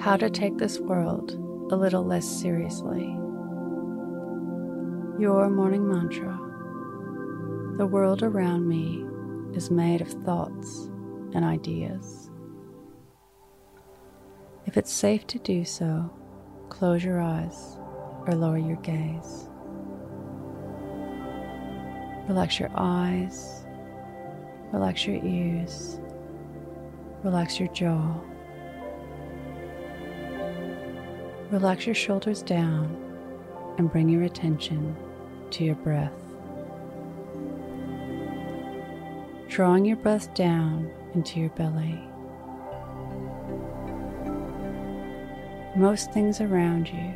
How to take this world a little less seriously. Your morning mantra The world around me is made of thoughts and ideas. If it's safe to do so, close your eyes or lower your gaze. Relax your eyes, relax your ears, relax your jaw. Relax your shoulders down and bring your attention to your breath. Drawing your breath down into your belly. Most things around you,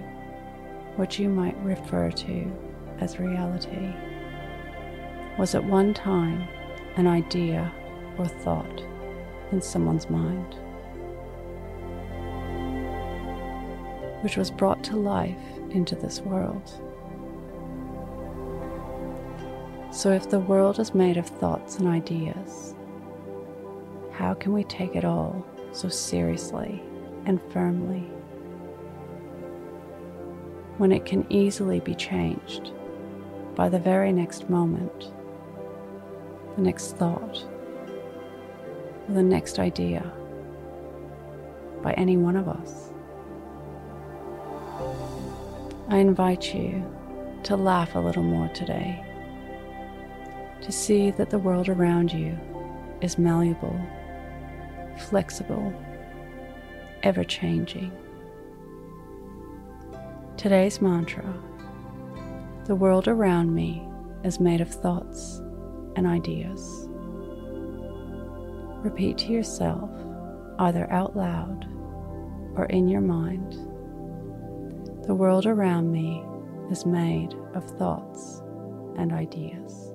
what you might refer to as reality, was at one time an idea or thought in someone's mind, which was brought to life into this world. So, if the world is made of thoughts and ideas, how can we take it all so seriously and firmly when it can easily be changed by the very next moment, the next thought, or the next idea by any one of us? I invite you to laugh a little more today, to see that the world around you is malleable flexible, ever changing. Today's mantra The world around me is made of thoughts and ideas. Repeat to yourself, either out loud or in your mind The world around me is made of thoughts and ideas.